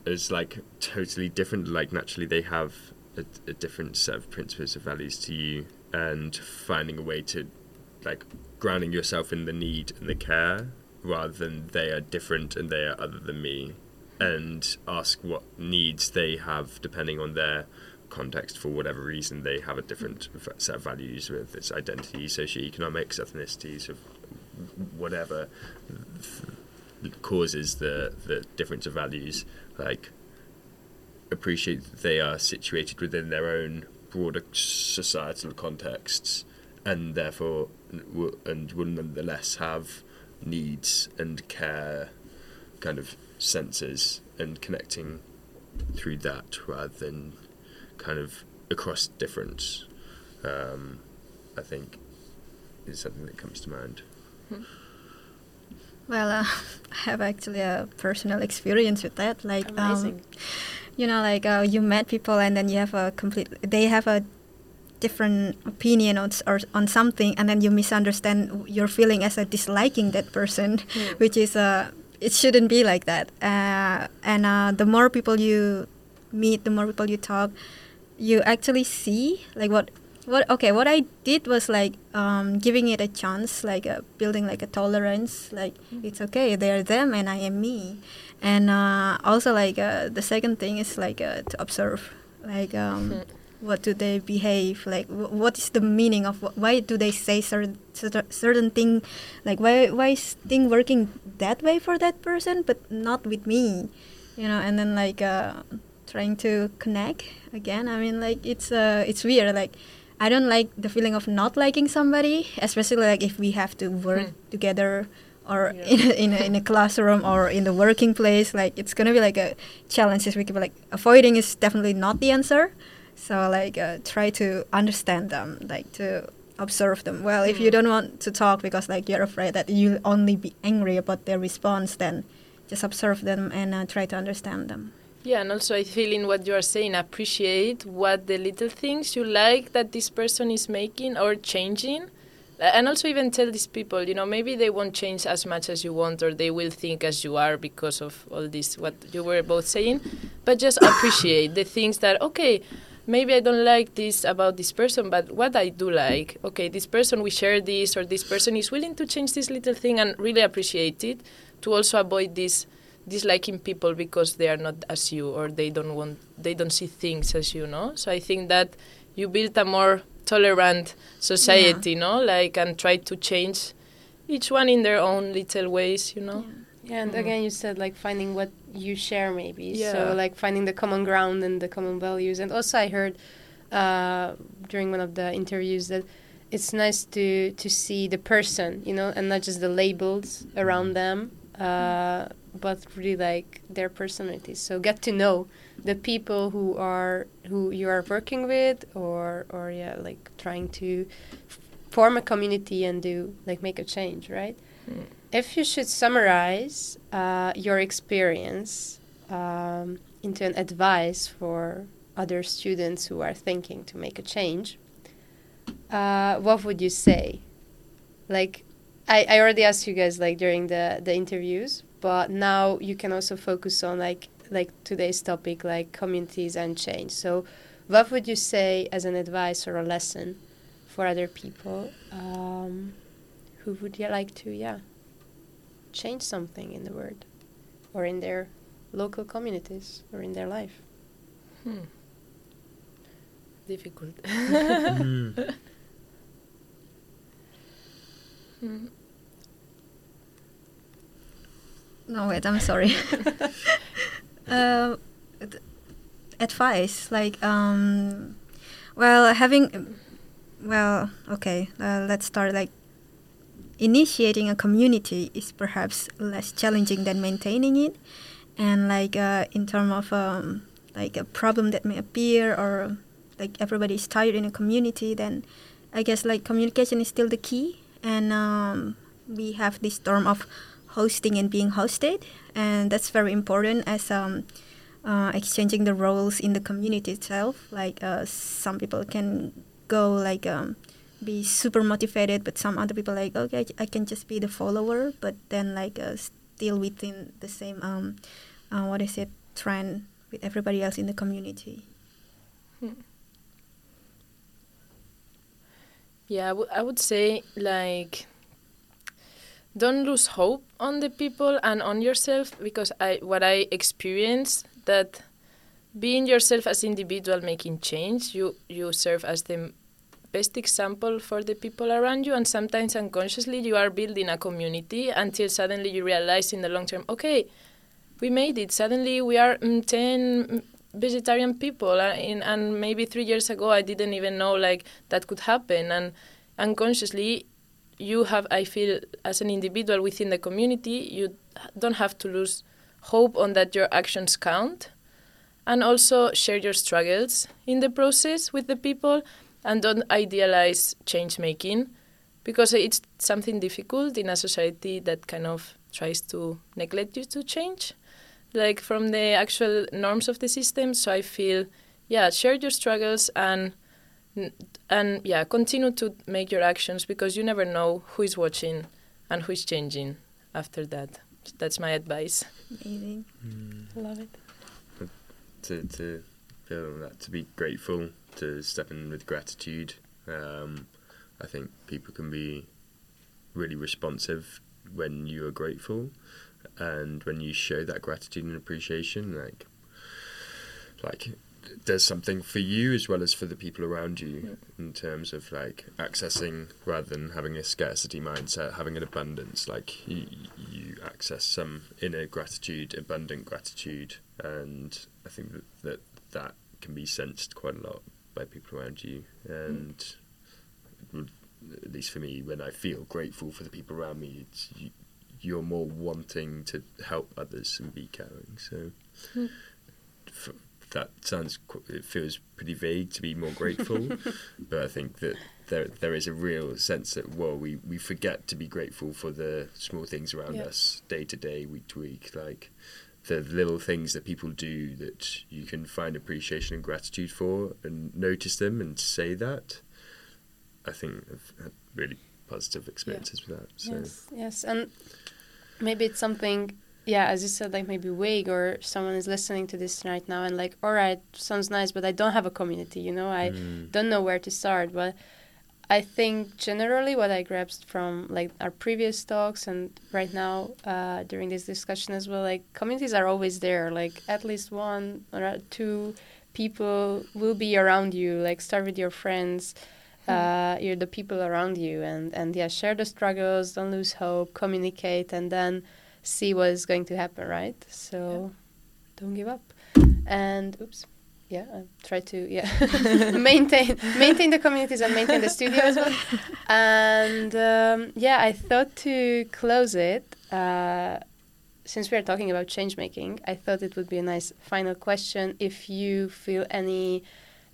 as like totally different. Like naturally, they have a, a different set of principles of values to you, and finding a way to like grounding yourself in the need and the care rather than they are different and they are other than me and ask what needs they have depending on their context for whatever reason they have a different set of values with its identity socioeconomics ethnicities of whatever causes the the difference of values. Like appreciate that they are situated within their own broader societal contexts and therefore and will nonetheless have needs and care kind of senses and connecting through that rather than kind of across difference um, I think is something that comes to mind Well, uh, [LAUGHS] I have actually a personal experience with that. Like, um, you know, like uh, you met people and then you have a complete. They have a different opinion on or on something, and then you misunderstand your feeling as a disliking that person, which is uh, it shouldn't be like that. Uh, and uh, the more people you meet, the more people you talk, you actually see like what what okay what i did was like um, giving it a chance like uh, building like a tolerance like it's okay they're them and i am me. And uh, also like uh, the second thing is like uh, to observe like um, [LAUGHS] what do they behave like wh- what is the meaning of wh- why do they say certain certain, certain thing like why why is thing working that way for that person but not with me you know? And then like uh, trying to connect again. I mean like it's uh it's weird. Like i don't like the feeling of not liking somebody especially like if we have to work together or Yeah. in, a, in, a, in a classroom or in the working place. Like it's gonna be like a challenge this week but like avoiding is definitely not the answer. So like uh, try to understand them like to observe them. Well if you Mm. don't want to talk because like you're afraid that you'll only be angry about their response then just observe them and uh, try to understand them Yeah, and also I feel in what you are saying, appreciate what the little things you like that this person is making or changing. And also even tell these people, you know, maybe they won't change as much as you want or they will think as you are because of all this, what you were both saying. But just [COUGHS] appreciate the things that, okay, maybe I don't like this about this person, but what I do like, okay, this person, we share this or this person is willing to change this little thing and really appreciate it to also avoid this disliking people because they are not as you or they don't want they don't see things as you know so i think that you build a more tolerant society no like and try to change each one in their own little ways you know Yeah, and Mm. again, you said like finding what you share, maybe. Yeah. So like finding the common ground and the common values. And also, I heard uh, during one of the interviews that it's nice to to see the person, you know, and not just the labels around them, uh, but really like their personalities. So get to know the people who are who you are working with, or or yeah, like trying to form a community and do like make a change, right? If you should summarize uh, your experience um, into an advice for other students who are thinking to make a change, uh, what would you say? Like, I, I already asked you guys like during the the interviews, but now you can also focus on like like today's topic like communities and change. So, what would you say as an advice or a lesson for other people um, who would yeah, like to yeah change something in the world or in their local communities or in their life? Hmm. Difficult. [LAUGHS] Mm. [LAUGHS] Hmm. No, wait, I'm sorry. [LAUGHS] uh, advice, like, um, well, having, well, okay, uh, let's start. Like, initiating a community is perhaps less challenging than maintaining it, and like, uh, in terms of um, like a problem that may appear or like everybody is tired in a community, then I guess like communication is still the key, and um, we have this term of hosting and being hosted, and that's very important as um, uh, exchanging the roles in the community itself. Like uh, some people can go like um, be super motivated, but some other people like okay, I can just be the follower, but then like uh, still within the same um, uh, what is it trend with everybody else in the community. Yeah, I wou- I would say like don't lose hope on the people and on yourself because I what I experienced that being yourself as individual making change you you serve as the best example for the people around you and sometimes unconsciously you are building a community until suddenly you realize in the long term okay we made it. Suddenly we are mm, 10 mm, vegetarian people uh, in, and maybe three years ago i didn't even know like that could happen. And unconsciously you have i feel as an individual within the community you don't have to lose hope on that your actions count. And also share your struggles in the process with the people and don't idealize change making because it's something difficult in a society that kind of tries to neglect you to change like from the actual norms of the system. So i feel yeah share your struggles and and yeah continue to make your actions because you never know who is watching and who is changing after that that's my advice Amazing. I love it. to to feel that to be grateful to step in with gratitude um, I think people can be really responsive when you are grateful and when you show that gratitude and appreciation like like there's something for you as well as for the people around you in terms of like accessing rather than having a scarcity mindset having an abundance like you, you access some inner gratitude abundant gratitude and i think that that, that can be sensed quite a lot by people around you. Mm. And it would- at least for me when i feel grateful for the people around me you, you're more wanting to help others and be caring so hmm. f- that sounds it feels pretty vague to be more grateful [LAUGHS] but i think that there there is a real sense that well we we forget to be grateful for the small things around Yeah. us day to day week to week like the little things that people do that you can find appreciation and gratitude for and notice them and say that i think i've had really positive experiences with that so Yes, yes, and maybe it's something. Yeah, as you said, like maybe vague, or someone is listening to this right now and like, all right, sounds nice, but I don't have a community. You know, I Mm. don't know where to start. But I think generally what I grasped from like our previous talks and right now uh, during this discussion as well, like communities are always there. Like at least one or two people will be around you. Like start with your friends. Uh, you're the people around you, and and yeah, share the struggles. Don't lose hope. Communicate, and then see what is going to happen. Right. So, don't give up. And oops yeah I try to yeah [LAUGHS] [LAUGHS] maintain maintain the communities and maintain the studio as well and um, yeah i thought to close it uh, since we are talking about change making i thought it would be a nice final question if you feel any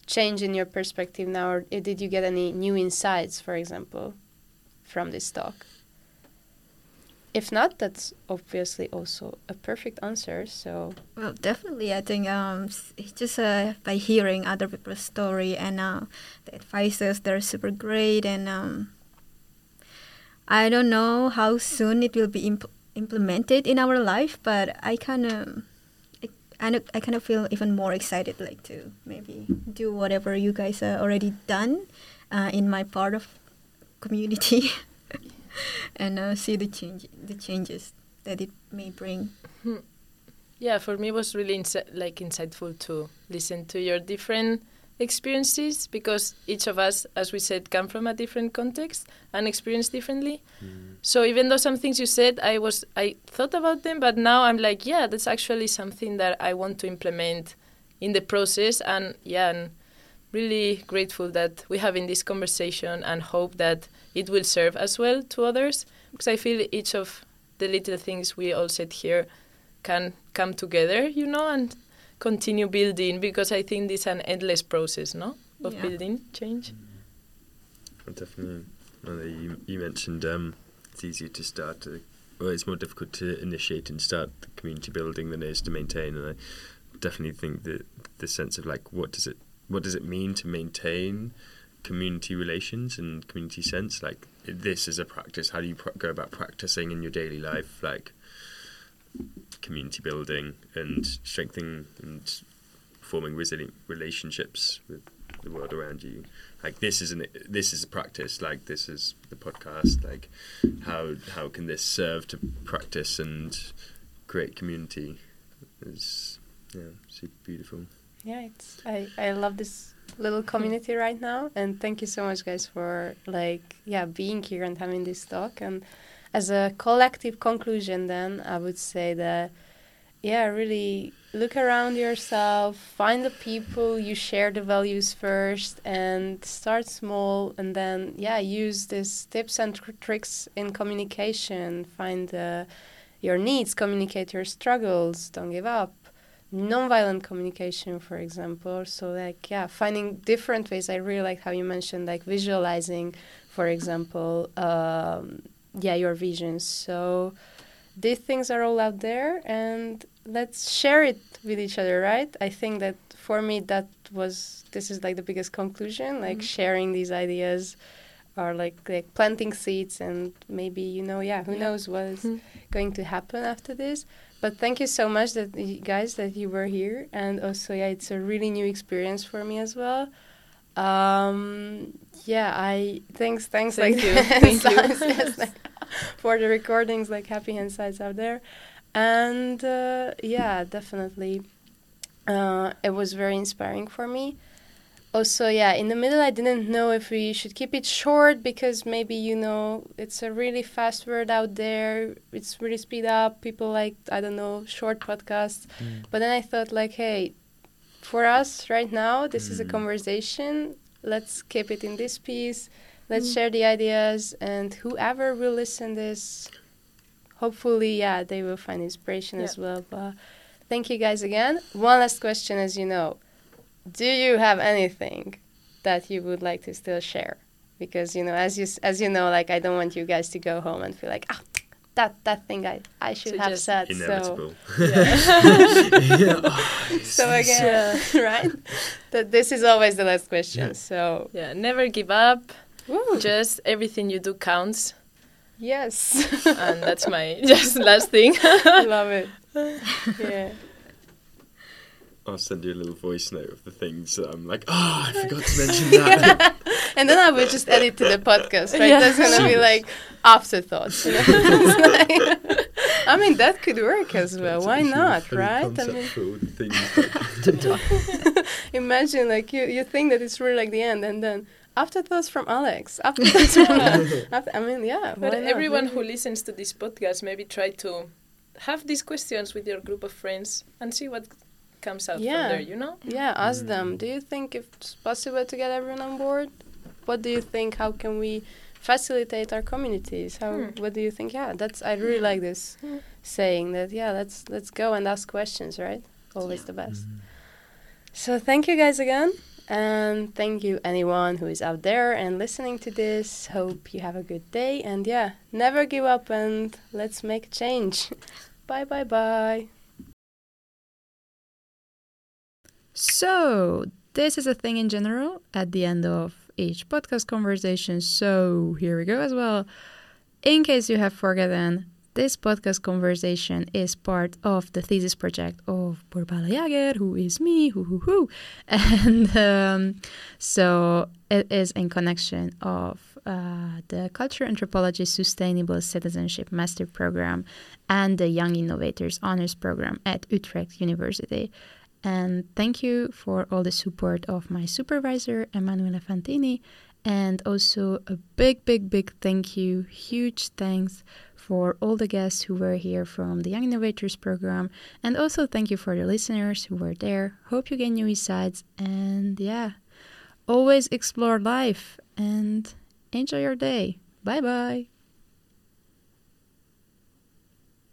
change in your perspective now or did you get any new insights for example from this talk if not, that's obviously also a perfect answer. So Well, definitely, I think um, just uh, by hearing other people's story and uh, the advices, they're super great. And um, I don't know how soon it will be imp- implemented in our life, but I kind of, I, I kind of feel even more excited, like to maybe do whatever you guys are already done uh, in my part of community, [LAUGHS] [LAUGHS] and uh, see the change, the changes that it may bring. Yeah, for me it was really insi- like insightful to listen to your different experiences because each of us, as we said, come from a different context and experience differently. So even though some things you said, I was I thought about them, but now I'm like, yeah, that's actually something that I want to implement in the process, and yeah, and really grateful that we having this conversation and hope that it will serve as well to others because I feel each of the little things we all said here can come together, you know, and continue building because I think this is an endless process, no, of Yeah. building change. Well, definitely. Well, you, you mentioned um, it's easier to start, to, well, it's more difficult to initiate and start the community building than it is to maintain. And I definitely think that the sense of like, what does it, what does it mean to maintain community relations and community sense? Like, this is a practice. How do you go about practicing in your daily life? Like, community building and strengthening and forming resilient relationships with the world around you like this is an this is a practice like this is the podcast like how how can this serve to practice and create community is yeah super beautiful yeah, it's I I love this little community right now, and thank you so much, guys, for like yeah being here and having this talk. And as a collective conclusion, then I would say that yeah, really look around yourself, find the people you share the values first, and start small, and then yeah, use these tips and tr- tricks in communication. Find uh, your needs, communicate your struggles, don't give up. Non-violent communication, for example. So like yeah, finding different ways. I really like how you mentioned like visualizing, for example. Um, yeah, your visions. So these things are all out there and let's share it with each other right i think that for me that was this is like the biggest conclusion like Mhm. sharing these ideas are like like planting seeds and maybe you know yeah who Yeah. knows what is Mhm. going to happen after this but thank you so much that you guys that you were here. And also yeah it's a really new experience for me as well. Um yeah i thanks thanks Thank like you. [LAUGHS] Thank you. [LAUGHS] yes, like, for the recordings like happy sides out there. And uh, yeah definitely. Uh, it was very inspiring for me also yeah in the middle i didn't know if we should keep it short because maybe you know it's a really fast word out there. It's really speed up. People like i don't know short podcasts. But then i thought like hey for us right now this is a Mm. conversation. Let's keep it in this piece. Let's Mm. share the ideas and whoever will listen this hopefully yeah they will find inspiration as well. But thank you guys again. One last question as you know do you have anything that you would like to still share? Because you know as you as you know like i don't want you guys to go home and feel like ah that that thing i i should So have just said so. Inevitable. [LAUGHS] So again [LAUGHS] right? That this is always the last question Yeah. so. Yeah, never give up. woo, Just everything you do counts, yes. And that's my [LAUGHS] just last thing. I love it. Yeah I'll send you a little voice note of the things that I'm like, oh, I forgot to mention [LAUGHS] that. [LAUGHS] and then I will just edit to the podcast, right? Yeah. That's gonna be like afterthoughts. You know? [LAUGHS] I mean, that could work as well. Why not, right? I mean, Conceptual things like- imagine like you you think that it's really like the end, and then afterthoughts from Alex. Afterthoughts from. after, I mean, yeah. But why not? everyone who listens to this podcast, maybe try to have these questions with your group of friends and see what comes out Yeah. from there. You know? Yeah, ask them. Do you think it's possible to get everyone on board? What do you think? How can we facilitate our communities? How? Hmm. What do you think? Yeah, that's. I really like this Hmm. saying that. Yeah, let's let's go and ask questions. Right, always the best. So thank you guys again. And thank you, anyone who is out there and listening to this. Hope you have a good day. And yeah, never give up and let's make change. [LAUGHS] bye, bye, bye. So, this is a thing in general at the end of each podcast conversation. So, here we go as well. In case you have forgotten, this podcast conversation is part of the thesis project of Borbala Jager, who is me, hoo hoo hoo. [LAUGHS] And um, so it is in connection of uh, the Culture Anthropology Sustainable Citizenship Master Program and the Young Innovators Honors Program at Utrecht University. And thank you for all the support of my supervisor, Emanuela Fantini, and also a big, big, big thank you, huge thanks for all the guests who were here from the Young Innovators program. And also thank you for the listeners who were there. Hope you gain new insights. And yeah, always explore life and enjoy your day. Bye bye.